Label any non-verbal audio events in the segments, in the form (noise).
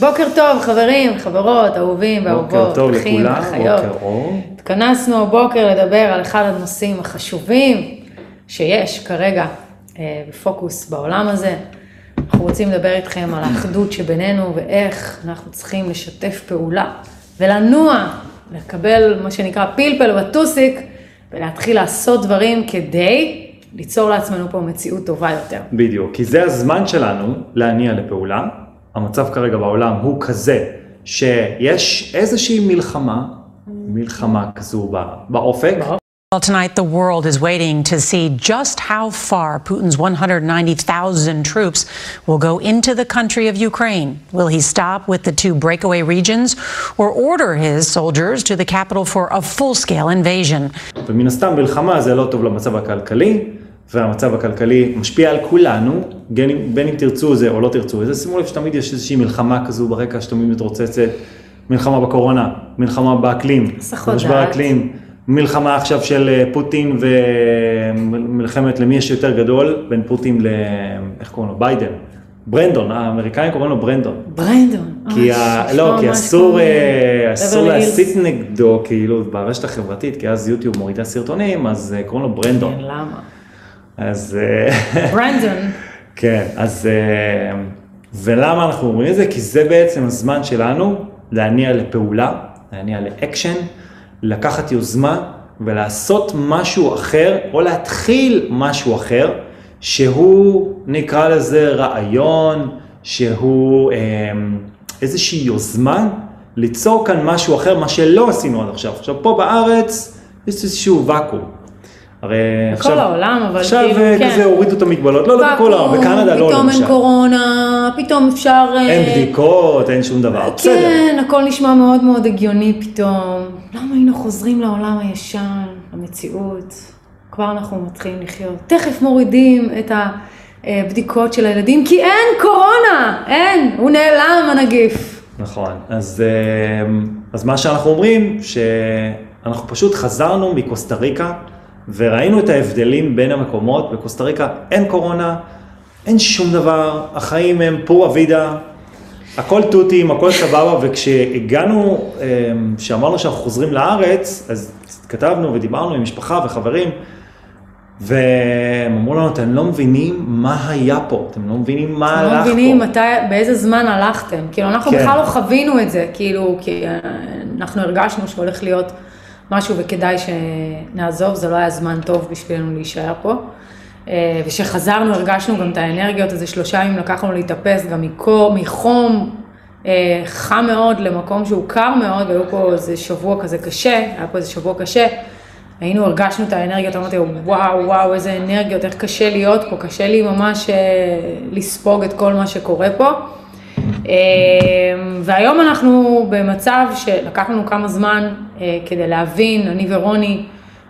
בוקר טוב, חברים, חברות, אהובים ואהובות, אחים, אחיות. בוקר אור. התכנסנו הבוקר לדבר על אחד הנושאים החשובים שיש כרגע אה, בפוקוס בעולם הזה. אנחנו רוצים לדבר איתכם על האחדות שבינינו ואיך אנחנו צריכים לשתף פעולה ולנוע, לקבל מה שנקרא פלפל בטוסיק ולהתחיל לעשות דברים כדי ליצור לעצמנו פה מציאות טובה יותר. בדיוק, כי זה הזמן שלנו להניע לפעולה. המצב כרגע בעולם הוא כזה שיש איזושהי מלחמה, מלחמה כזו באופק. Well, tonight the world is waiting to see just how far Putin's 190,000 troops will go into the country of Ukraine. Will he stop with the two breakaway regions or order his soldiers to the capital for a full-scale invasion? ומן הסתם מלחמה זה לא טוב למצב הכלכלי, והמצב הכלכלי משפיע על כולנו, בין אם, תרצו זה או לא תרצו זה. שימו לב שתמיד יש איזושהי מלחמה כזו ברקע שתמיד מתרוצצת, מלחמה בקורונה, מלחמה באקלים, משבר. אקלים, מלחמה עכשיו של אה, פוטין ומלחמת למי יש יותר גדול, בין פוטין ל... איך קוראים לו? ביידן. ברנדון, האמריקאים קוראים לו ברנדון. ברנדון. כי, ה... לא, כי אסור, אה, אסור. להסית נגדו, כאילו, ברשת החברתית, כי אז יוטיוב מורידה סרטונים, אז אה, קוראים לו ברנדון. כן, למה? אז אה, ברנדון. (laughs) כן, אז אה, ולמה אנחנו אומרים את זה? כי זה בעצם הזמן שלנו להניע לפעולה, להניע לאקשן, לקחת יוזמה ולעשות משהו אחר, או להתחיל משהו אחר, שהוא נקרא לזה רעיון, שהוא אה, איזושהי יוזמה ליצור כאן משהו אחר, מה שלא עשינו עד עכשיו. עכשיו פה בארץ יש איזשהו ואקום. הרי בכל העולם, אבל עכשיו כאילו, אה, כן. כזה הורידו את המגבלות, לא, לא בכל העולם, בקנדה לא פתאום למשל. אין קורונה, פתאום אפשר... אה, אין בדיקות, אין שום דבר, בסדר. כן, הכל נשמע מאוד מאוד הגיוני פתאום. למה היינו חוזרים לעולם הישן, למציאות? כבר אנחנו מתחילים לחיות. תכף מורידים את הבדיקות של הילדים, כי אין קורונה! אין! הוא נעלם, הנגיף. נכון, אז, אה, אז מה שאנחנו אומרים, שאנחנו פשוט חזרנו מקוסטה ריקה, וראינו את ההבדלים בין המקומות, בקוסטה ריקה אין קורונה, אין שום דבר, החיים הם פורה וידה, הכל תותים, הכל סבבה, וכשהגענו, אה, שאמרנו שאנחנו חוזרים לארץ, אז כתבנו ודיברנו עם משפחה וחברים, והם אמרו לנו, אתם לא מבינים מה היה פה, אתם לא מבינים מה אנחנו הלך לא פה. מבינים מתי, באיזה זמן הלכתם. כאילו, אנחנו כן. בכלל לא חווינו את זה, כאילו, כי אה, אנחנו הרגשנו שהולך להיות משהו וכדאי שנעזוב, זה לא היה זמן טוב בשבילנו להישאר פה. אה, וכשחזרנו הרגשנו גם את האנרגיות, איזה שלושה ימים לקח לנו להתאפס גם מקור, מחום אה, חם מאוד למקום שהוא קר מאוד, והיו פה איזה שבוע כזה קשה, היה פה איזה שבוע קשה. היינו, הרגשנו את האנרגיות, אמרתי, וואו, וואו, איזה אנרגיות, איך קשה להיות פה, קשה לי ממש אה, לספוג את כל מה שקורה פה. אה, והיום אנחנו במצב שלקח לנו כמה זמן אה, כדי להבין, אני ורוני,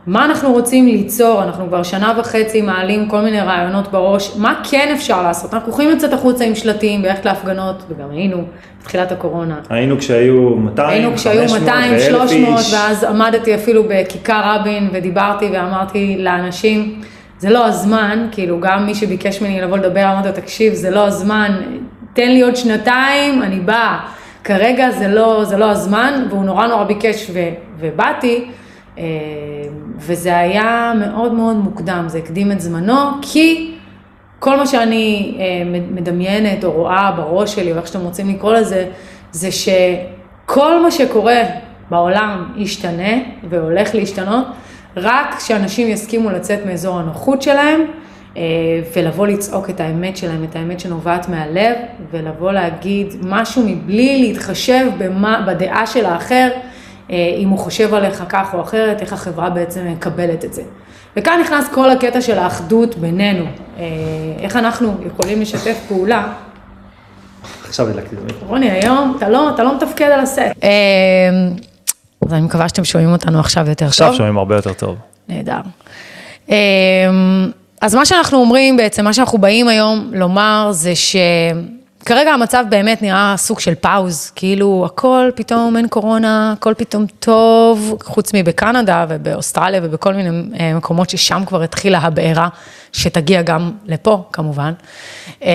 מה אנחנו רוצים ליצור, אנחנו כבר שנה וחצי מעלים כל מיני רעיונות בראש, מה כן אפשר לעשות, אנחנו יכולים לצאת החוצה עם שלטים, ללכת להפגנות, וגם היינו בתחילת הקורונה. היינו כשהיו 200, היינו כשהיו 500 200, ו-1000 300, איש. ואז עמדתי אפילו בכיכר רבין ודיברתי ואמרתי לאנשים, זה לא הזמן, כאילו גם מי שביקש ממני לבוא לדבר, אמרתי לו, תקשיב, זה לא הזמן, תן לי עוד שנתיים, אני באה. כרגע זה לא, זה לא הזמן, והוא נורא נורא ביקש ו, ובאתי, אה, וזה היה מאוד מאוד מוקדם, זה הקדים את זמנו, כי כל מה שאני אה, מדמיינת או רואה בראש שלי, או איך שאתם רוצים לקרוא לזה, זה שכל מה שקורה בעולם ישתנה והולך להשתנות, רק כשאנשים יסכימו לצאת מאזור הנוחות שלהם, ולבוא לצעוק את האמת שלהם, את האמת שנובעת מהלב, ולבוא להגיד משהו מבלי להתחשב במה, בדעה של האחר, אה, אם הוא חושב עליך כך או אחרת, איך החברה בעצם מקבלת את זה. וכאן נכנס כל הקטע של האחדות בינינו, אה, איך אנחנו יכולים לשתף פעולה. עכשיו הדלקתי את זה. רוני, היום אתה לא, אתה לא מתפקד על הסט. אה, אז אני מקווה שאתם שומעים אותנו עכשיו יותר עכשיו טוב. שומעים הרבה יותר טוב. נהדר. אז מה שאנחנו אומרים בעצם, מה שאנחנו באים היום לומר זה כרגע המצב באמת נראה סוג של פאוז, כאילו הכל פתאום אין קורונה, הכל פתאום טוב, חוץ מבקנדה ובאוסטרליה ובכל מיני אה, מקומות ששם כבר התחילה הבעירה, שתגיע גם לפה כמובן. אה,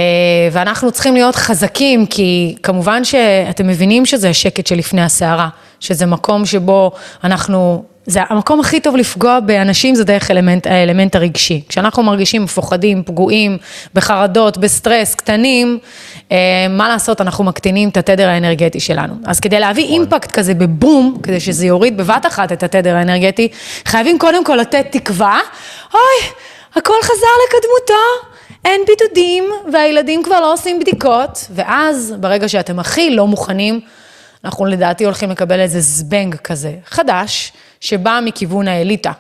ואנחנו צריכים להיות חזקים, כי כמובן שאתם מבינים שזה שקט שלפני הסערה, שזה מקום שבו אנחנו זה המקום הכי טוב לפגוע באנשים זה דרך אלמנט, האלמנט הרגשי. כשאנחנו מרגישים מפוחדים, פגועים, בחרדות, בסטרס, קטנים, אה, מה לעשות, אנחנו מקטינים את התדר האנרגטי שלנו. אז כדי להביא נכון. אימפקט כזה בבום, כדי שזה יוריד בבת אחת את התדר האנרגטי, חייבים קודם כל לתת תקווה, אוי, הכל חזר לקדמותו. אין בידודים, והילדים כבר לא עושים בדיקות, ואז ברגע שאתם הכי לא מוכנים, אנחנו לדעתי הולכים לקבל איזה זבנג כזה, חדש, שבא מכיוון האליטה.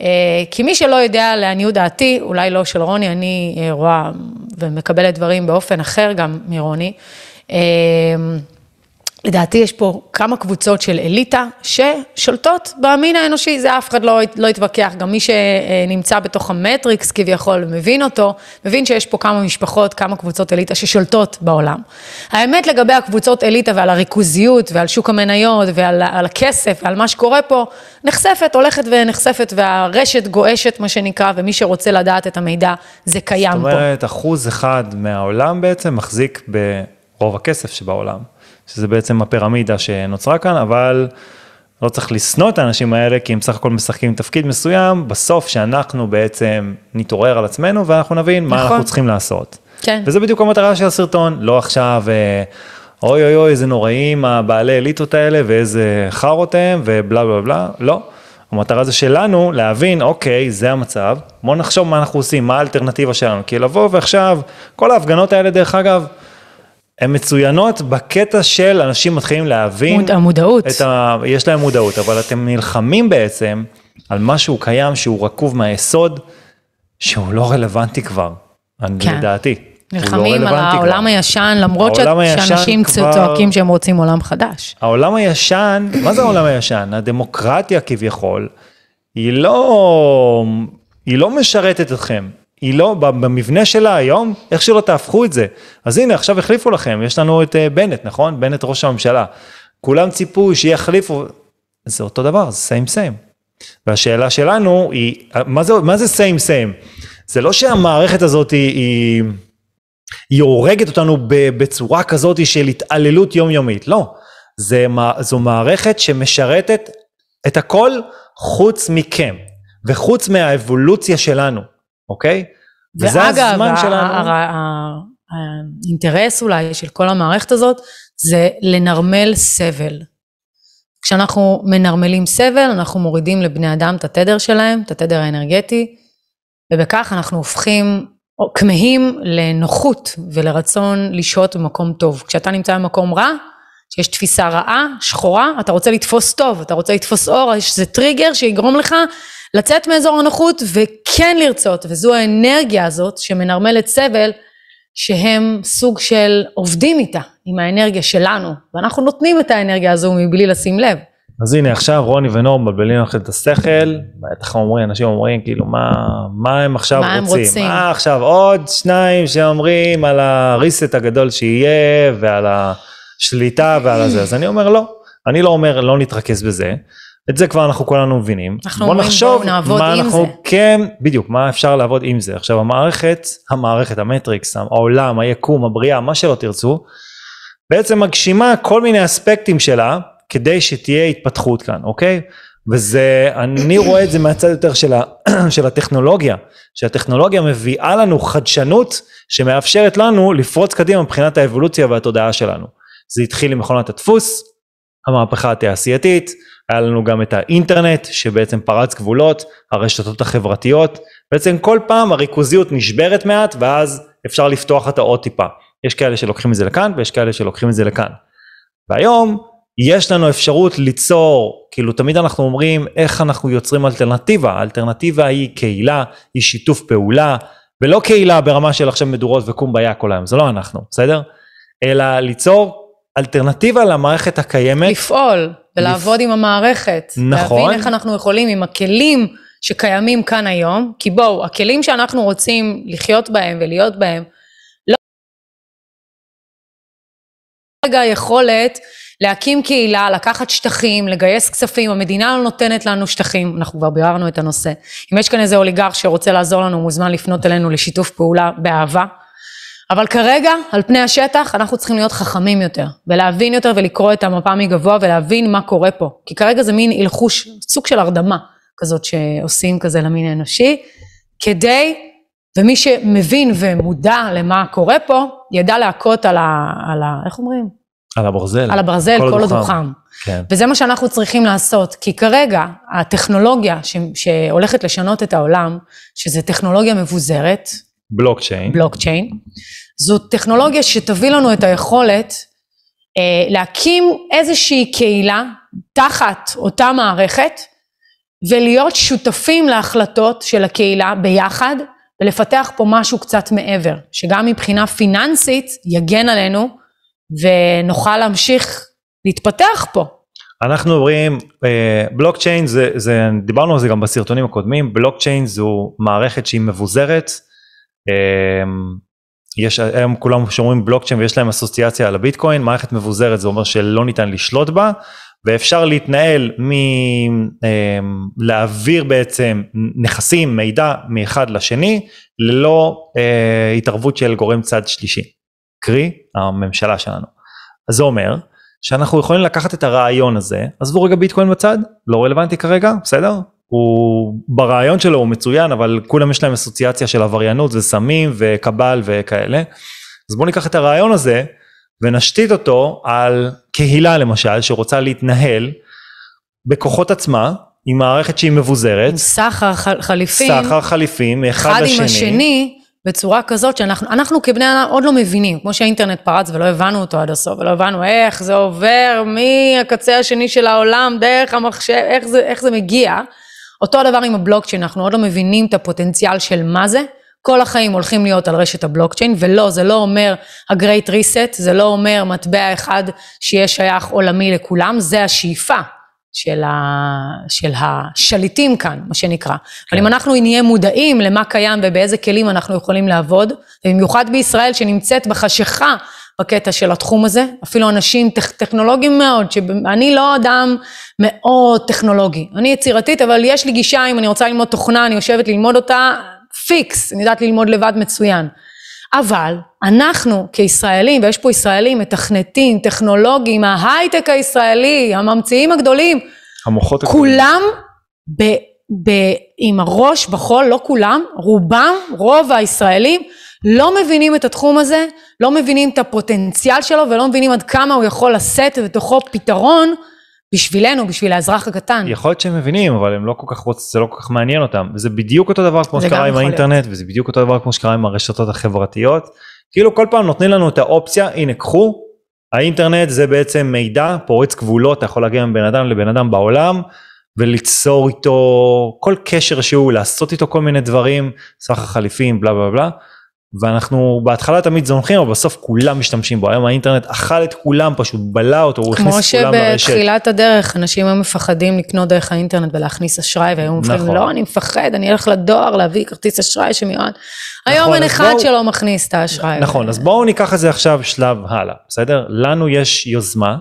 אה, כי מי שלא יודע לעניות דעתי, אולי לא של רוני, אני אה, רואה ומקבלת דברים באופן אחר גם מרוני. לדעתי יש פה כמה קבוצות של אליטה ששולטות במין האנושי, זה אף אחד לא, לא יתווכח, גם מי שנמצא בתוך המטריקס כביכול מבין אותו, מבין שיש פה כמה משפחות, כמה קבוצות אליטה ששולטות בעולם. האמת לגבי הקבוצות אליטה ועל הריכוזיות ועל שוק המניות ועל הכסף ועל מה שקורה פה, נחשפת, הולכת ונחשפת והרשת גועשת מה שנקרא, ומי שרוצה לדעת את המידע, זה קיים פה. זאת אומרת, פה. אחוז אחד מהעולם בעצם מחזיק ברוב הכסף שבעולם. שזה בעצם הפירמידה שנוצרה כאן, אבל לא צריך לשנוא את האנשים האלה, כי הם סך הכל משחקים תפקיד מסוים, בסוף שאנחנו בעצם נתעורר על עצמנו ואנחנו נבין נכון. מה אנחנו צריכים לעשות. כן. וזה בדיוק המטרה של הסרטון, לא עכשיו, אה, אוי אוי אוי, איזה נוראים הבעלי אליטות האלה ואיזה חארות הם ובלה בלה בלה, לא. המטרה זה שלנו להבין, אוקיי, זה המצב, בוא נחשוב מה אנחנו עושים, מה האלטרנטיבה שלנו, כי לבוא ועכשיו, כל ההפגנות האלה דרך אגב, הן מצוינות בקטע של אנשים מתחילים להבין. מוד, המודעות. ה, יש להם מודעות, אבל אתם נלחמים בעצם על משהו קיים שהוא רקוב מהיסוד, שהוא לא רלוונטי כבר, כן. לדעתי. נלחמים לא על העולם כבר. הישן, למרות שאנשים כבר... צועקים שהם רוצים עולם חדש. העולם הישן, מה זה העולם הישן? הדמוקרטיה כביכול, היא לא, היא לא משרתת אתכם. היא לא, במבנה שלה היום, איך שלא תהפכו את זה. אז הנה, עכשיו החליפו לכם, יש לנו את אה, בנט, נכון? בנט ראש הממשלה. כולם ציפו שיחליפו, זה אותו דבר, זה סיים סיים. והשאלה שלנו היא, מה זה, סיים סיים? זה לא שהמערכת הזאת היא, היא הורגת אותנו בצורה כזאת של התעללות יומיומית, לא. זה, זו מערכת שמשרתת את הכל חוץ מכם, וחוץ מהאבולוציה שלנו. אוקיי? וזה הזמן שלנו. האינטרס אולי של כל המערכת הזאת זה לנרמל סבל. כשאנחנו מנרמלים סבל, אנחנו מורידים לבני אדם את התדר שלהם, את התדר האנרגטי, ובכך אנחנו הופכים כמהים לנוחות ולרצון לשהות במקום טוב. כשאתה נמצא במקום רע, שיש תפיסה רעה, שחורה, אתה רוצה לתפוס טוב, אתה רוצה לתפוס אור, יש איזה טריגר שיגרום לך לצאת מאזור הנוחות וכן לרצות, וזו האנרגיה הזאת שמנרמלת סבל, שהם סוג של עובדים איתה, עם האנרגיה שלנו, ואנחנו נותנים את האנרגיה הזו מבלי לשים לב. אז הנה עכשיו רוני ונור מבלבלים לכם את השכל, בטח אומרים, אנשים אומרים כאילו מה, מה הם עכשיו מה רוצים, הם רוצים, מה עכשיו? עוד שניים שאומרים על הריסט הגדול שיהיה ועל השליטה ועל הזה, אז אני אומר לא, אני לא אומר לא נתרכז בזה, את זה כבר אנחנו כולנו מבינים. אנחנו אומרים בואו נעבוד עם אנחנו, זה. כן, בדיוק, מה אפשר לעבוד עם זה. עכשיו המערכת, המערכת, המטריקס, העולם, היקום, הבריאה, מה שלא תרצו, בעצם מגשימה כל מיני אספקטים שלה כדי שתהיה התפתחות כאן, אוקיי? וזה, אני רואה את זה מהצד יותר של, ה, (clears throat) של הטכנולוגיה, שהטכנולוגיה מביאה לנו חדשנות שמאפשרת לנו לפרוץ קדימה מבחינת האבולוציה והתודעה שלנו. זה התחיל עם מכונת הדפוס, המהפכה התעשייתית, היה לנו גם את האינטרנט שבעצם פרץ גבולות, הרשתות החברתיות, בעצם כל פעם הריכוזיות נשברת מעט ואז אפשר לפתוח את העוד טיפה. יש כאלה שלוקחים את זה לכאן ויש כאלה שלוקחים את זה לכאן. והיום יש לנו אפשרות ליצור, כאילו תמיד אנחנו אומרים איך אנחנו יוצרים אלטרנטיבה, האלטרנטיבה היא קהילה, היא שיתוף פעולה, ולא קהילה ברמה של עכשיו מדורות וקומביה כל היום, זה לא אנחנו, בסדר? אלא ליצור אלטרנטיבה למערכת הקיימת. לפעול ולעבוד. עם המערכת. נכון. להבין איך אנחנו יכולים עם הכלים שקיימים כאן היום, כי בואו, הכלים שאנחנו רוצים לחיות בהם ולהיות בהם, כרגע יכולת להקים קהילה, לקחת שטחים, לגייס כספים, המדינה לא נותנת לנו שטחים, אנחנו כבר ביררנו את הנושא. אם יש כאן איזה אוליגרך שרוצה לעזור לנו, מוזמן לפנות אלינו לשיתוף פעולה באהבה. אבל כרגע, על פני השטח, אנחנו צריכים להיות חכמים יותר, ולהבין יותר ולקרוא את המפה מגבוה ולהבין מה קורה פה. כי כרגע זה מין הלחוש, סוג של הרדמה כזאת שעושים כזה למין האנושי, כדי, ומי שמבין ומודע למה קורה פה, ידע להכות על ה... על ה איך אומרים? על הברזל. על הברזל, כל, עוד הוא חם. כן. וזה מה שאנחנו צריכים לעשות, כי כרגע הטכנולוגיה ש, שהולכת לשנות את העולם, שזה טכנולוגיה מבוזרת, בלוקצ'יין. בלוקצ'יין, זו טכנולוגיה שתביא לנו את היכולת אה, להקים איזושהי קהילה תחת אותה מערכת, ולהיות שותפים להחלטות של הקהילה ביחד, ולפתח פה משהו קצת מעבר, שגם מבחינה פיננסית יגן עלינו, ונוכל להמשיך להתפתח פה. אנחנו אומרים אה, בלוקצ'יין זה, זה דיברנו על זה גם בסרטונים הקודמים בלוקצ'יין זו מערכת שהיא מבוזרת. אה, יש היום כולם שאומרים בלוקצ'יין ויש להם אסוציאציה על הביטקוין מערכת מבוזרת זה אומר שלא ניתן לשלוט בה ואפשר להתנהל מלהעביר אה, בעצם נכסים מידע מאחד לשני ללא אה, התערבות של גורם צד שלישי. קרי הממשלה שלנו. אז זה אומר שאנחנו יכולים לקחת את הרעיון הזה, עזבו רגע ביטקוין בצד, לא רלוונטי כרגע, בסדר? הוא ברעיון שלו הוא מצוין אבל כולם יש להם אסוציאציה של עבריינות וסמים וקבל וכאלה. אז בואו ניקח את הרעיון הזה ונשתית אותו על קהילה למשל שרוצה להתנהל בכוחות עצמה עם מערכת שהיא מבוזרת. סחר חליפין. סחר חליפין מאחד אחד לשני. עם השני. בצורה כזאת שאנחנו אנחנו כבני אדם עוד לא מבינים, כמו שהאינטרנט פרץ ולא הבנו אותו עד הסוף, ולא הבנו איך זה עובר מהקצה השני של העולם, דרך המחשב, איך זה, איך זה מגיע. אותו הדבר עם הבלוקצ'יין, אנחנו עוד לא מבינים את הפוטנציאל של מה זה. כל החיים הולכים להיות על רשת הבלוקצ'יין, ולא, זה לא אומר ה-Great Reset, זה לא אומר מטבע אחד שיהיה שייך עולמי לכולם, זה השאיפה. של, ה, של השליטים כאן, מה שנקרא. כן. אבל אם אנחנו נהיה מודעים למה קיים ובאיזה כלים אנחנו יכולים לעבוד, ובמיוחד בישראל שנמצאת בחשיכה בקטע של התחום הזה, אפילו אנשים טכ, טכנולוגיים מאוד, שאני לא אדם מאוד טכנולוגי, אני יצירתית, אבל יש לי גישה, אם אני רוצה ללמוד תוכנה, אני יושבת ללמוד אותה פיקס, אני יודעת ללמוד לבד מצוין. אבל אנחנו כישראלים, ויש פה ישראלים מתכנתים, טכנולוגים, ההייטק הישראלי, הממציאים הגדולים, המוחות כולם ב, ב, עם הראש בחול, לא כולם, רובם, רוב הישראלים, לא מבינים את התחום הזה, לא מבינים את הפוטנציאל שלו ולא מבינים עד כמה הוא יכול לשאת בתוכו פתרון בשבילנו, בשביל האזרח הקטן. יכול להיות שהם מבינים, אבל הם לא כל כך רוצים, זה לא כל כך מעניין אותם. וזה בדיוק אותו דבר כמו שקרה עם האינטרנט, להיות. וזה בדיוק אותו דבר כמו שקרה עם הרשתות החברתיות. כאילו כל פעם נותנים לנו את האופציה, הנה קחו, האינטרנט זה בעצם מידע פורץ גבולות, אתה יכול להגיע מבן אדם לבן אדם בעולם, וליצור איתו כל קשר שהוא, לעשות איתו כל מיני דברים, סחר חליפים, בלה בלה בלה. ואנחנו בהתחלה תמיד זונחים אבל בסוף כולם משתמשים בו היום האינטרנט אכל את כולם פשוט בלע אותו הוא הכניס את כולם לרשת. כמו שבתחילת הדרך אנשים היו מפחדים לקנות דרך האינטרנט ולהכניס אשראי והיו מפחדים נכון. לא אני מפחד אני אלך לדואר להביא כרטיס אשראי שמיועד. נכון, היום אין אחד בוא... שלא מכניס את האשראי. נכון אז בואו ניקח את זה עכשיו שלב הלאה בסדר לנו יש יוזמה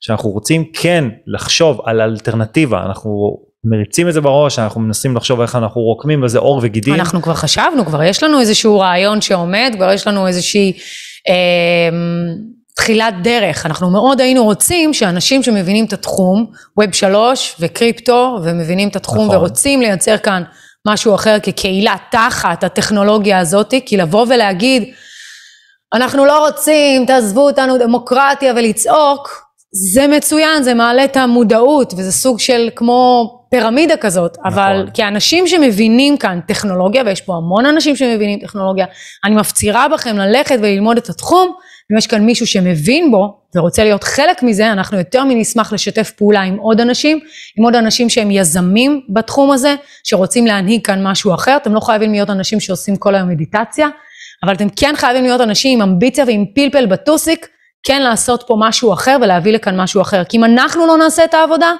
שאנחנו רוצים כן לחשוב על אלטרנטיבה אנחנו מריצים את זה בראש, אנחנו מנסים לחשוב איך אנחנו רוקמים בזה עור וגידים. אנחנו כבר חשבנו, כבר יש לנו איזשהו רעיון שעומד, כבר יש לנו איזושהי אה, תחילת דרך. אנחנו מאוד היינו רוצים שאנשים שמבינים את התחום, ווב שלוש וקריפטו, ומבינים את התחום נכון. ורוצים לייצר כאן משהו אחר כקהילה תחת הטכנולוגיה הזאת, כי לבוא ולהגיד, אנחנו לא רוצים, תעזבו אותנו דמוקרטיה ולצעוק, זה מצוין, זה מעלה את המודעות, וזה סוג של כמו פירמידה כזאת, נכון. אבל כאנשים שמבינים כאן טכנולוגיה, ויש פה המון אנשים שמבינים טכנולוגיה, אני מפצירה בכם ללכת וללמוד את התחום, אם יש כאן מישהו שמבין בו ורוצה להיות חלק מזה, אנחנו יותר מנשמח לשתף פעולה עם עוד אנשים, עם עוד אנשים שהם יזמים בתחום הזה, שרוצים להנהיג כאן משהו אחר, אתם לא חייבים להיות אנשים שעושים כל היום מדיטציה, אבל אתם כן חייבים להיות אנשים עם אמביציה ועם פלפל בטוסיק, כן לעשות פה משהו אחר ולהביא לכאן משהו אחר, כי אם אנחנו לא נעשה את העבודה,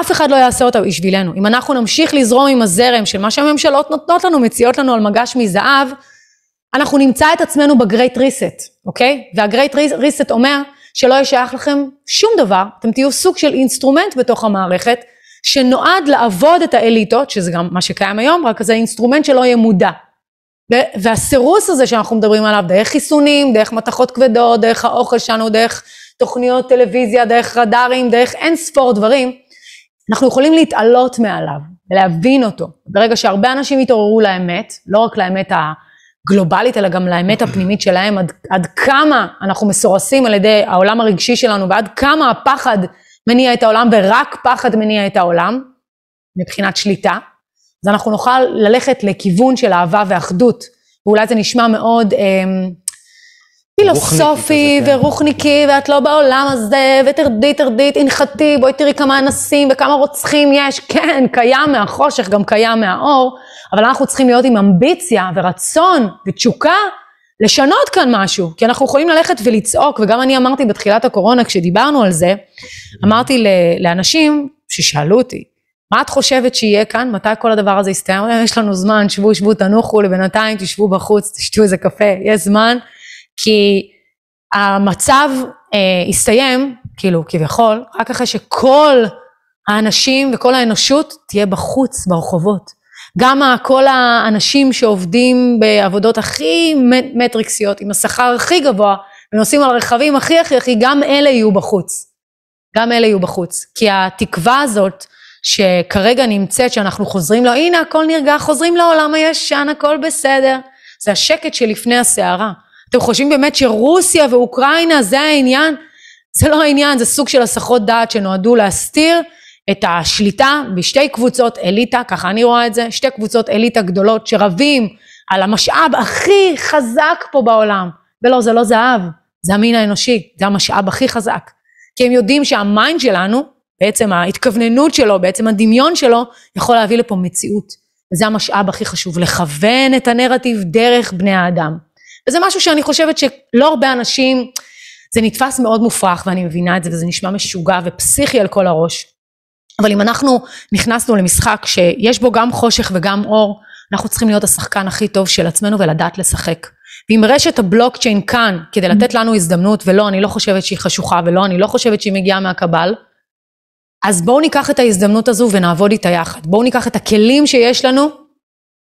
אף אחד לא יעשה אותה בשבילנו. אם אנחנו נמשיך לזרום עם הזרם של מה שהממשלות נותנות לנו, מציעות לנו על מגש מזהב, אנחנו נמצא את עצמנו בגרייט ריסט, אוקיי? והגרייט ריסט אומר שלא יהיה שייך לכם שום דבר, אתם תהיו סוג של אינסטרומנט בתוך המערכת, שנועד לעבוד את האליטות, שזה גם מה שקיים היום, רק זה אינסטרומנט שלא יהיה מודע. והסירוס הזה שאנחנו מדברים עליו, דרך חיסונים, דרך מתכות כבדות, דרך האוכל שלנו, דרך תוכניות טלוויזיה, דרך רדארים, דרך אין ספור דברים, אנחנו יכולים להתעלות מעליו ולהבין אותו. ברגע שהרבה אנשים יתעוררו לאמת, לא רק לאמת הגלובלית, אלא גם לאמת הפנימית שלהם, עד, עד כמה אנחנו מסורסים על ידי העולם הרגשי שלנו, ועד כמה הפחד מניע את העולם, ורק פחד מניע את העולם, מבחינת שליטה. אז אנחנו נוכל ללכת לכיוון של אהבה ואחדות, ואולי זה נשמע מאוד אה, פילוסופי כן. ורוחניקי, ואת לא בעולם הזה, ותרדי, תרדי, תנחתי, בואי תראי כמה אנסים וכמה רוצחים יש, כן, קיים מהחושך, גם קיים מהאור, אבל אנחנו צריכים להיות עם אמביציה ורצון ותשוקה לשנות כאן משהו, כי אנחנו יכולים ללכת ולצעוק, וגם אני אמרתי בתחילת הקורונה, כשדיברנו על זה, אמרתי לאנשים ששאלו אותי, מה את חושבת שיהיה כאן? מתי כל הדבר הזה יסתיים? יש לנו זמן, שבו, שבו, תנוחו, לבינתיים תשבו בחוץ, תשתו איזה קפה, יש זמן, כי המצב אה, יסתיים, כאילו, כביכול, רק אחרי שכל האנשים וכל האנושות תהיה בחוץ, ברחובות. גם כל האנשים שעובדים בעבודות הכי מטריקסיות, עם השכר הכי גבוה, ונוסעים על רכבים הכי הכי הכי, גם אלה יהיו בחוץ. גם אלה יהיו בחוץ. כי התקווה הזאת, שכרגע נמצאת, שאנחנו חוזרים לו, הנה הכל נרגע, חוזרים לעולם הישן, הכל בסדר. זה השקט שלפני הסערה. אתם חושבים באמת שרוסיה ואוקראינה זה העניין? זה לא העניין, זה סוג של הסחות דעת שנועדו להסתיר את השליטה בשתי קבוצות אליטה, ככה אני רואה את זה, שתי קבוצות אליטה גדולות שרבים על המשאב הכי חזק פה בעולם. ולא, זה לא זהב, זה המין האנושי, זה המשאב הכי חזק. כי הם יודעים שה mind שלנו, בעצם ההתכווננות שלו, בעצם הדמיון שלו, יכול להביא לפה מציאות. וזה המשאב הכי חשוב, לכוון את הנרטיב דרך בני האדם. וזה משהו שאני חושבת שלא הרבה אנשים, זה נתפס מאוד מופרך ואני מבינה את זה וזה נשמע משוגע ופסיכי על כל הראש. אבל אם אנחנו נכנסנו למשחק שיש בו גם חושך וגם אור, אנחנו צריכים להיות השחקן הכי טוב של עצמנו ולדעת לשחק. ואם רשת הבלוקצ'יין כאן כדי לתת לנו הזדמנות, ולא, אני לא חושבת שהיא חשוכה, ולא, אני לא חושבת שהיא מגיעה מהקבל, אז בואו ניקח את ההזדמנות הזו ונעבוד איתה יחד. בואו ניקח את הכלים שיש לנו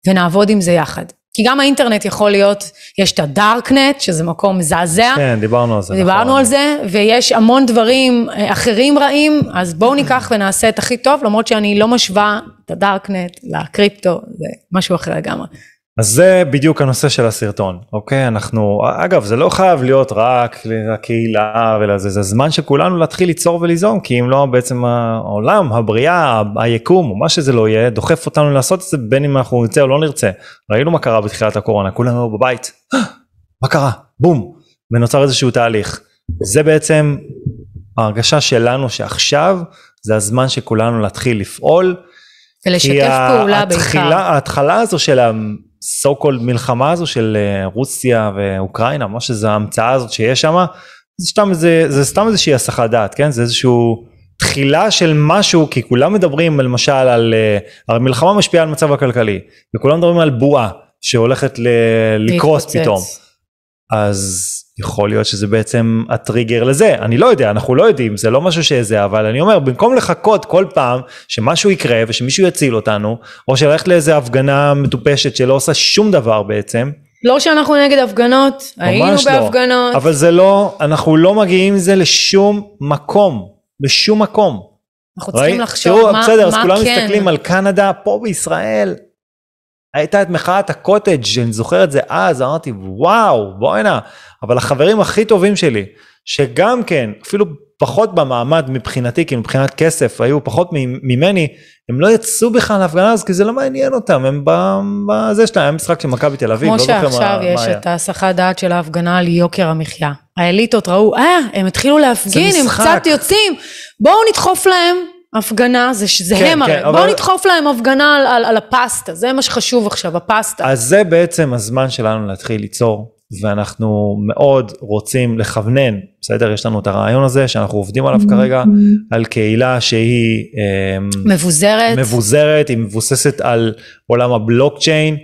ונעבוד עם זה יחד. כי גם האינטרנט יכול להיות, יש את הדארקנט, שזה מקום מזעזע. כן, דיברנו על זה. דיברנו נכון. על זה, ויש המון דברים אה, אחרים רעים, אז בואו ניקח (clears throat) ונעשה את הכי טוב, למרות שאני לא משווה את הדארקנט לקריפטו, זה משהו אחר לגמרי. אז זה בדיוק הנושא של הסרטון, אוקיי? אנחנו, אגב, זה לא חייב להיות רק לקהילה ולזה, זה זמן שכולנו להתחיל ליצור וליזום, כי אם לא בעצם העולם, הבריאה, היקום, או מה שזה לא יהיה, דוחף אותנו לעשות את זה בין אם אנחנו נרצה או לא נרצה. ראינו מה קרה בתחילת הקורונה, כולנו בבית, מה קרה? בום, ונוצר איזשהו תהליך. זה בעצם ההרגשה שלנו שעכשיו זה הזמן שכולנו להתחיל לפעול. ולשתף פעולה בעיקר. ההתחלה הזו של so called מלחמה הזו של אה, רוסיה ואוקראינה מה שזה ההמצאה הזאת שיש שם זה סתם איזה זה סתם איזושהי הסחת דעת כן? זה איזשהו תחילה של משהו כי כולם מדברים למשל על הרי מלחמה משפיעה על מצב הכלכלי וכולם מדברים על בועה שהולכת לקרוס פתאום. אז יכול להיות שזה בעצם הטריגר לזה, אני לא יודע, אנחנו לא יודעים, זה לא משהו שזה, אבל אני אומר, במקום לחכות כל פעם שמשהו יקרה ושמישהו יציל אותנו, או שללכת לאיזה הפגנה מטופשת שלא עושה שום דבר בעצם. לא שאנחנו נגד הפגנות, היינו לא. בהפגנות. אבל זה לא, אנחנו לא מגיעים עם זה לשום מקום, בשום מקום. אנחנו צריכים לחשוב תראו, מה, בסדר, מה אז כולם כן. מסתכלים על קנדה, פה בישראל, הייתה את מחאת הקוטג' שאני זוכר את זה אז, אמרתי וואו בואנה, אבל החברים הכי טובים שלי, שגם כן, אפילו פחות במעמד מבחינתי, כי מבחינת כסף היו פחות ממני, הם לא יצאו בכלל להפגנה הזאת כי זה לא מעניין אותם, הם בזה שלהם, היה משחק של מכבי תל אביב, לא זוכר מה כמו שעכשיו יש את ההסחת דעת של ההפגנה על יוקר המחיה. האליטות ראו, אה, הם התחילו להפגין, הם קצת יוצאים, בואו נדחוף להם הפגנה זה שזה כן, הם כן, הרי, בואו נדחוף להם הפגנה על, על, על הפסטה, זה מה שחשוב עכשיו, הפסטה. אז זה בעצם הזמן שלנו להתחיל ליצור, ואנחנו מאוד רוצים לכוונן, בסדר? יש לנו את הרעיון הזה שאנחנו עובדים עליו כרגע, על קהילה שהיא... אמ, מבוזרת. מבוזרת, היא מבוססת על עולם הבלוקצ'יין,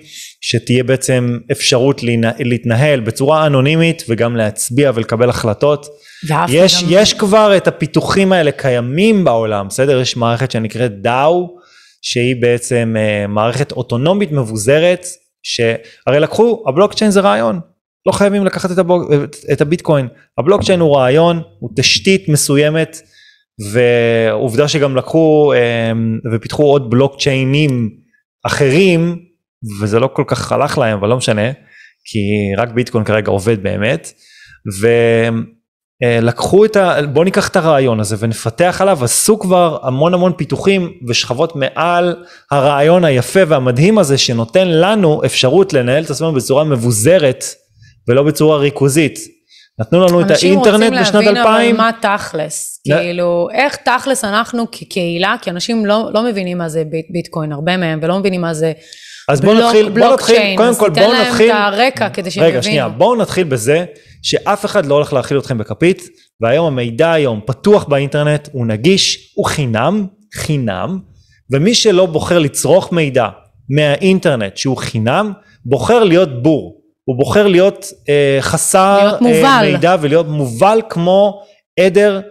שתהיה בעצם אפשרות להתנהל בצורה אנונימית וגם להצביע ולקבל החלטות. יש, גם... יש כבר את הפיתוחים האלה קיימים בעולם, בסדר? יש מערכת שנקראת דאו, שהיא בעצם uh, מערכת אוטונומית מבוזרת, שהרי לקחו, הבלוקצ'יין זה רעיון, לא חייבים לקחת את, הבלוק, את הביטקוין, הבלוקצ'יין הוא רעיון, הוא תשתית מסוימת, ועובדה שגם לקחו um, ופיתחו עוד בלוקצ'יינים אחרים, וזה לא כל כך הלך להם, אבל לא משנה, כי רק ביטקוין כרגע עובד באמת, ו... אה, את ה... בוא ניקח את הרעיון הזה ונפתח עליו, עשו כבר המון המון פיתוחים ושכבות מעל הרעיון היפה והמדהים הזה שנותן לנו אפשרות לנהל את עצמנו בצורה מבוזרת ולא בצורה ריכוזית. נתנו לנו את האינטרנט בשנת 2000. אנשים רוצים להבין אבל מה תכלס, לא. כאילו איך תכלס אנחנו כקהילה, כי אנשים לא, לא מבינים מה זה ביט, ביטקוין, הרבה מהם, ולא מבינים מה זה אז בואו נתחיל, בוא נתחיל, קודם כל בואו נתחיל, אז תיתן להם את הרקע כדי שהם יבינו. רגע שנייה, בואו נתחיל בזה שאף אחד לא הולך להאכיל אתכם בכפית, והיום המידע היום פתוח באינטרנט, הוא נגיש, הוא חינם, חינם, ומי שלא בוחר לצרוך מידע מהאינטרנט שהוא חינם, בוחר להיות בור, הוא בוחר להיות אה, חסר להיות אה, מידע ולהיות מובל כמו עדר,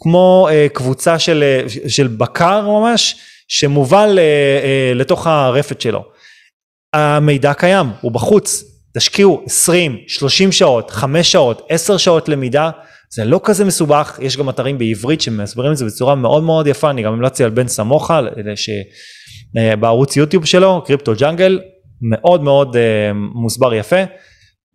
כמו אה, קבוצה של, אה, של בקר ממש, שמובל אה, אה, לתוך הרפת שלו. המידע קיים, הוא בחוץ, תשקיעו 20, 30 שעות, 5 שעות, 10 שעות למידה, זה לא כזה מסובך, יש גם אתרים בעברית שמסבירים את זה בצורה מאוד מאוד יפה, אני גם המלצתי על בן סמוכה, שבערוץ יוטיוב שלו, Crypto Jungle, מאוד מאוד מוסבר יפה,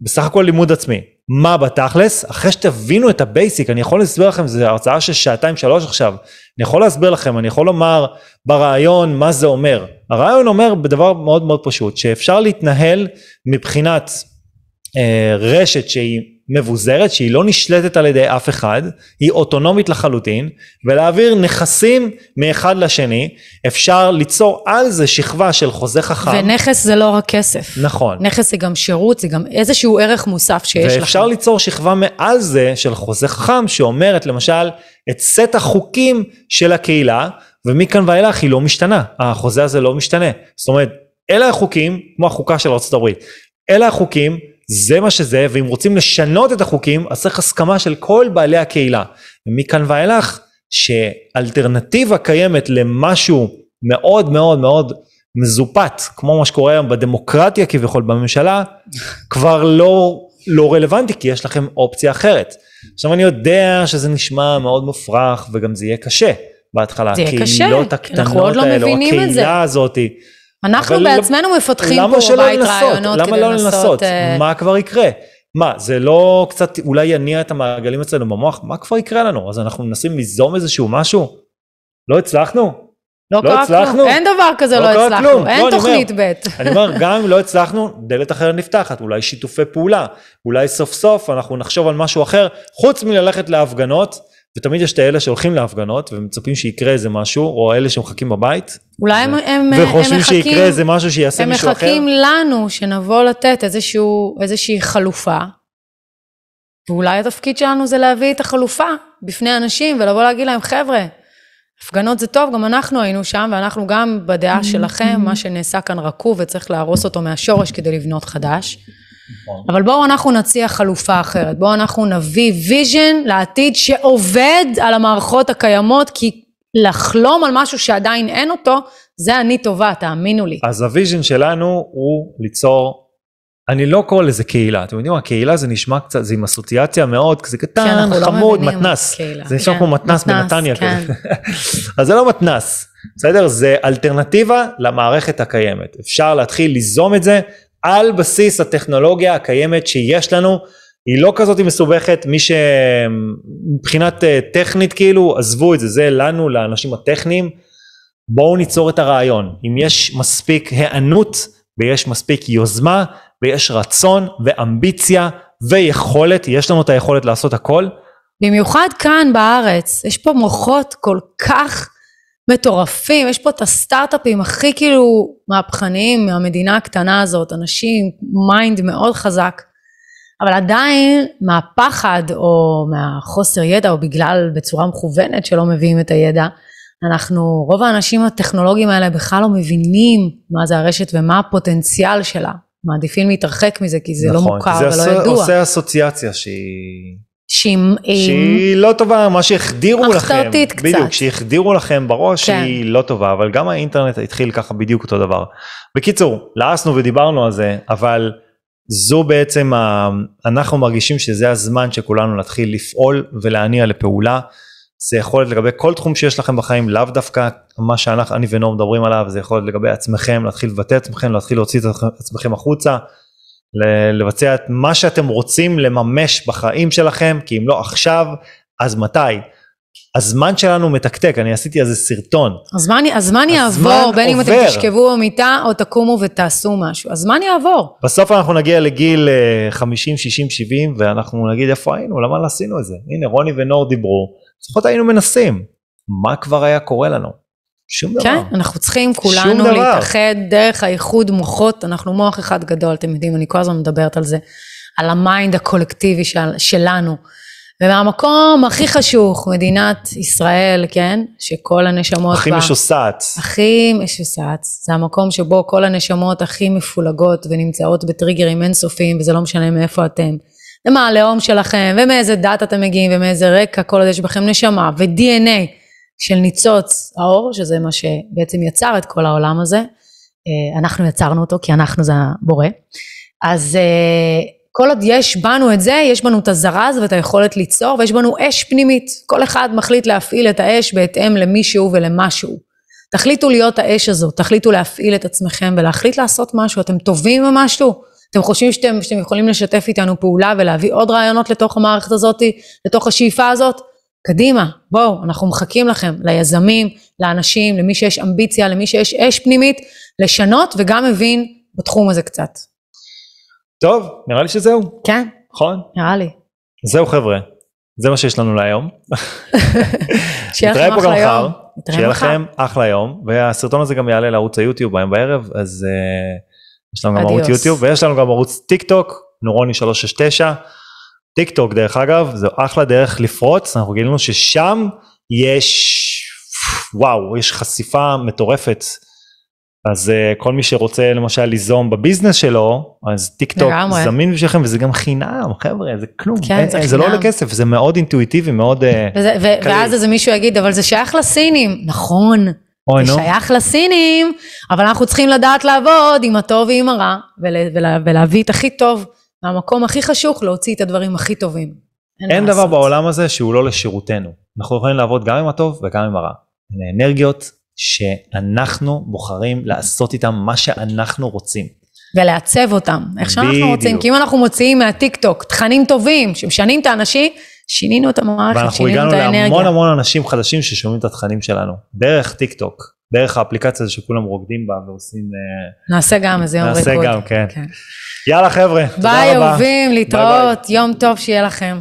בסך הכל לימוד עצמי. מה בתכלס, אחרי שתבינו את ה basic, אני יכול להסביר לכם, זו הרצאה של שעתיים שלוש עכשיו, אני יכול להסביר לכם, אני יכול לומר ברעיון מה זה אומר. הרעיון אומר בדבר מאוד מאוד פשוט, שאפשר להתנהל מבחינת אה, רשת שהיא מבוזרת, שהיא לא נשלטת על ידי אף אחד, היא אוטונומית לחלוטין, ולהעביר נכסים מאחד לשני, אפשר ליצור על זה שכבה של חוזה חכם. ונכס זה לא רק כסף. נכון. נכס זה גם שירות, זה גם איזשהו ערך מוסף שיש ואפשר לכם. ואפשר ליצור שכבה מעל זה של חוזה חכם, שאומרת למשל את סט החוקים של הקהילה, ומכאן ואילך היא לא משתנה, החוזה הזה לא משתנה. זאת אומרת, אלה החוקים, כמו החוקה של ארה"ב, אלה החוקים, זה מה שזה, ואם רוצים לשנות את החוקים, אז צריך הסכמה של כל בעלי הקהילה. ומכאן ואילך, שאלטרנטיבה קיימת למשהו מאוד מאוד מאוד מזופת, כמו מה שקורה היום בדמוקרטיה כביכול בממשלה, כבר לא, לא רלוונטי, כי יש לכם אופציה אחרת. עכשיו אני יודע שזה נשמע מאוד מופרך, וגם זה יהיה קשה בהתחלה. זה יהיה קשה, אנחנו עוד לא מבינים את זה. הקהילה הזאתי. אנחנו בעצמנו לא, מפתחים פה בית רעיונות למה לא לנסות? Uh... מה כבר יקרה? מה, זה לא קצת אולי יניע את המעגלים אצלנו במוח? מה כבר יקרה לנו? אז אנחנו מנסים ליזום איזשהו משהו? לא הצלחנו? לא, לא הצלחנו? אין דבר כזה לא, לא הצלחנו, כלום. אין לא, תוכנית ב'. אני אומר, גם אם לא הצלחנו, דלת אחרת נפתחת, אולי שיתופי פעולה, אולי סוף סוף אנחנו נחשוב על משהו אחר, חוץ מללכת להפגנות, ותמיד יש את האלה שהולכים להפגנות ומצפים שיקרה איזה משהו, או אלה שמחכים בבית. אולי הם, הם, וחושבים הם מחכים, שיקרה איזה משהו שיעשה מישהו אחר. הם מחכים לנו שנבוא לתת איזשהו, איזושהי חלופה, ואולי התפקיד שלנו זה להביא את החלופה בפני אנשים ולבוא להגיד להם, חבר'ה, הפגנות זה טוב, גם אנחנו היינו שם, ואנחנו גם בדעה שלכם, מה שנעשה כאן רקוב וצריך להרוס אותו מהשורש כדי לבנות חדש. נכון. אבל בואו אנחנו נציע חלופה אחרת, בואו אנחנו נביא vision לעתיד שעובד על המערכות הקיימות, כי לחלום על משהו שעדיין אין אותו, זה אני טובה, תאמינו לי. אז ה vision שלנו הוא ליצור, אני לא קורא לזה קהילה, אתם יודעים מה, קהילה זה נשמע קצת, זה עם אסוציאציה מאוד, כזה קטן, לא חמוד, לא מתנס, זה נשמע כן, כמו מתנס בנתניה כן. (laughs) אז זה לא מתנס, בסדר? זה אלטרנטיבה למערכת הקיימת, אפשר להתחיל ליזום את זה על בסיס הטכנולוגיה הקיימת שיש לנו, היא לא כזאת מסובכת, מי שמבחינת אה, טכנית כאילו, עזבו את זה, זה לנו, לאנשים הטכניים, בואו ניצור את הרעיון. אם יש מספיק היענות ויש מספיק יוזמה ויש רצון ואמביציה ויכולת, יש לנו את היכולת לעשות הכל. במיוחד כאן בארץ, יש פה מוחות כל כך מטורפים, יש פה את הסטארט-אפים הכי כאילו מהפכניים מהמדינה הקטנה הזאת, אנשים, mind מאוד חזק, אבל עדיין מהפחד או מהחוסר ידע או בגלל בצורה מכוונת שלא מביאים את הידע, אנחנו, רוב האנשים הטכנולוגיים האלה בכלל לא מבינים מה זה הרשת ומה הפוטנציאל שלה. מעדיפים להתרחק מזה כי זה לא נכון, מוכר זה ולא עושה- ידוע. עושה אסוציאציה שהיא... שהיא שהיא לא טובה, מה שהחדירו לכם, אכזרתית קצת. בדיוק, שהחדירו לכם בראש כן. היא לא טובה, אבל גם האינטרנט התחיל ככה בדיוק אותו דבר. בקיצור, לעסנו ודיברנו על זה, אבל זו בעצם, ה... אנחנו מרגישים שזה הזמן שכולנו נתחיל לפעול ולהניע לפעולה. זה יכול להיות לגבי כל תחום שיש לכם בחיים, לאו דווקא מה שאנחנו, אני ונור מדברים עליו, זה יכול להיות לגבי עצמכם, להתחיל לבטא את עצמכם, להתחיל להוציא את עצמכם החוצה, לבצע את מה שאתם רוצים לממש בחיים שלכם, כי אם לא עכשיו, אז מתי? הזמן שלנו מתקתק, אני עשיתי איזה סרטון. הזמן, הזמן הזמן יעבור, בין אם אתם עובר. תשכבו במיטה או תקומו ותעשו משהו. הזמן יעבור. בסוף אנחנו נגיע לגיל אה, 50, 60, 70, ואנחנו נגיד איפה היינו, למה לא עשינו את זה? הנה, רוני ונור דיברו, לפחות היינו מנסים. מה כבר היה קורה לנו? שום דבר. כן, אנחנו צריכים כולנו. להתאחד דרך האיחוד מוחות, אנחנו מוח אחד גדול, אתם יודעים, אני כל הזמן מדברת על זה, על ה mind הקולקטיבי של, שלנו. ומהמקום הכי חשוך, מדינת ישראל, כן, שכל הנשמות הכי בה, משוסעת. הכי משוסעת, זה המקום שבו כל הנשמות הכי מפולגות ונמצאות בטריגרים אינסופיים, וזה לא משנה מאיפה אתם. ומה הלאום שלכם, ומאיזה דת אתם מגיעים, ומאיזה רקע, כל עוד יש בכם נשמה, ו-DNA של ניצוץ האור, שזה מה שבעצם יצר את כל העולם הזה. אה, אנחנו יצרנו אותו, כי אנחנו זה הבורא. אז אה, כל עוד יש בנו את זה, יש בנו את הזרז ואת היכולת ליצור, ויש בנו אש פנימית. כל אחד מחליט להפעיל את האש בהתאם למישהו ולמשהו. תחליטו להיות האש הזאת, תחליטו להפעיל את עצמכם ולהחליט לעשות משהו. אתם טובים במשהו? אתם חושבים שאתם, שאתם יכולים לשתף איתנו פעולה ולהביא עוד רעיונות לתוך המערכת הזאת, לתוך השאיפה הזאת? קדימה, בואו, אנחנו מחכים לכם, ליזמים, לאנשים, למי שיש אמביציה, למי שיש אש פנימית, לשנות וגם מבין בתחום הזה קצת. טוב, נראה לי שזהו, כן, נכון? נראה לי. זהו חבר'ה, זה מה שיש לנו להיום. (laughs) שיהיה לכם פה גם אחלה יום. נתראה שיהיה מחר. לכם אחלה יום, והסרטון הזה גם יעלה לערוץ היוטיוב היום בערב, אז uh, יש לנו גם ערוץ. יוטיוב, ויש לנו גם ערוץ טיק טוק, נורוני 369. טיק טוק דרך אגב, זו אחלה דרך לפרוץ, אנחנו גילינו ששם יש, וואו, יש חשיפה מטורפת. אז uh, כל מי שרוצה למשל ליזום בביזנס שלו, אז טיק טוק לגמרי. זמין בשבילכם וזה גם חינם, חבר'ה, זה כלום, כן, אין- זה אין- זה לא. עולה כסף, זה מאוד אינטואיטיבי, מאוד... אה, וזה, ו- קליל. ואז איזה מישהו יגיד, אבל זה שייך לסינים. נכון, אוי זה נו. שייך לסינים, אבל אנחנו צריכים לדעת לעבוד עם הטוב ועם הרע, ול, ולה, ולהביא את הכי טוב מהמקום הכי חשוך, להוציא את הדברים הכי טובים. אין מה דבר לעשות. בעולם הזה שהוא לא לשירותנו. אנחנו יכולים לעבוד גם עם הטוב וגם עם הרע. אלה אנרגיות שאנחנו בוחרים לעשות איתן מה שאנחנו רוצים. ולעצב אותם, איך שאנחנו בדיוק. רוצים. כי אם אנחנו מוציאים מהטיק טוק תכנים טובים שמשנים את האנשים, שינינו את המערכת, ואנחנו שינינו הגענו את האנרגיה. להמון המון אנשים חדשים ששומעים את התכנים שלנו. דרך טיק טוק, דרך האפליקציה הזו שכולם רוקדים בה ועושים... אה, נעשה גם איזה יום נעשה ריקוד. גם, כן. יאללה חבר'ה, תודה ביי רבה. אהובים, להתראות, יום טוב שיהיה לכם.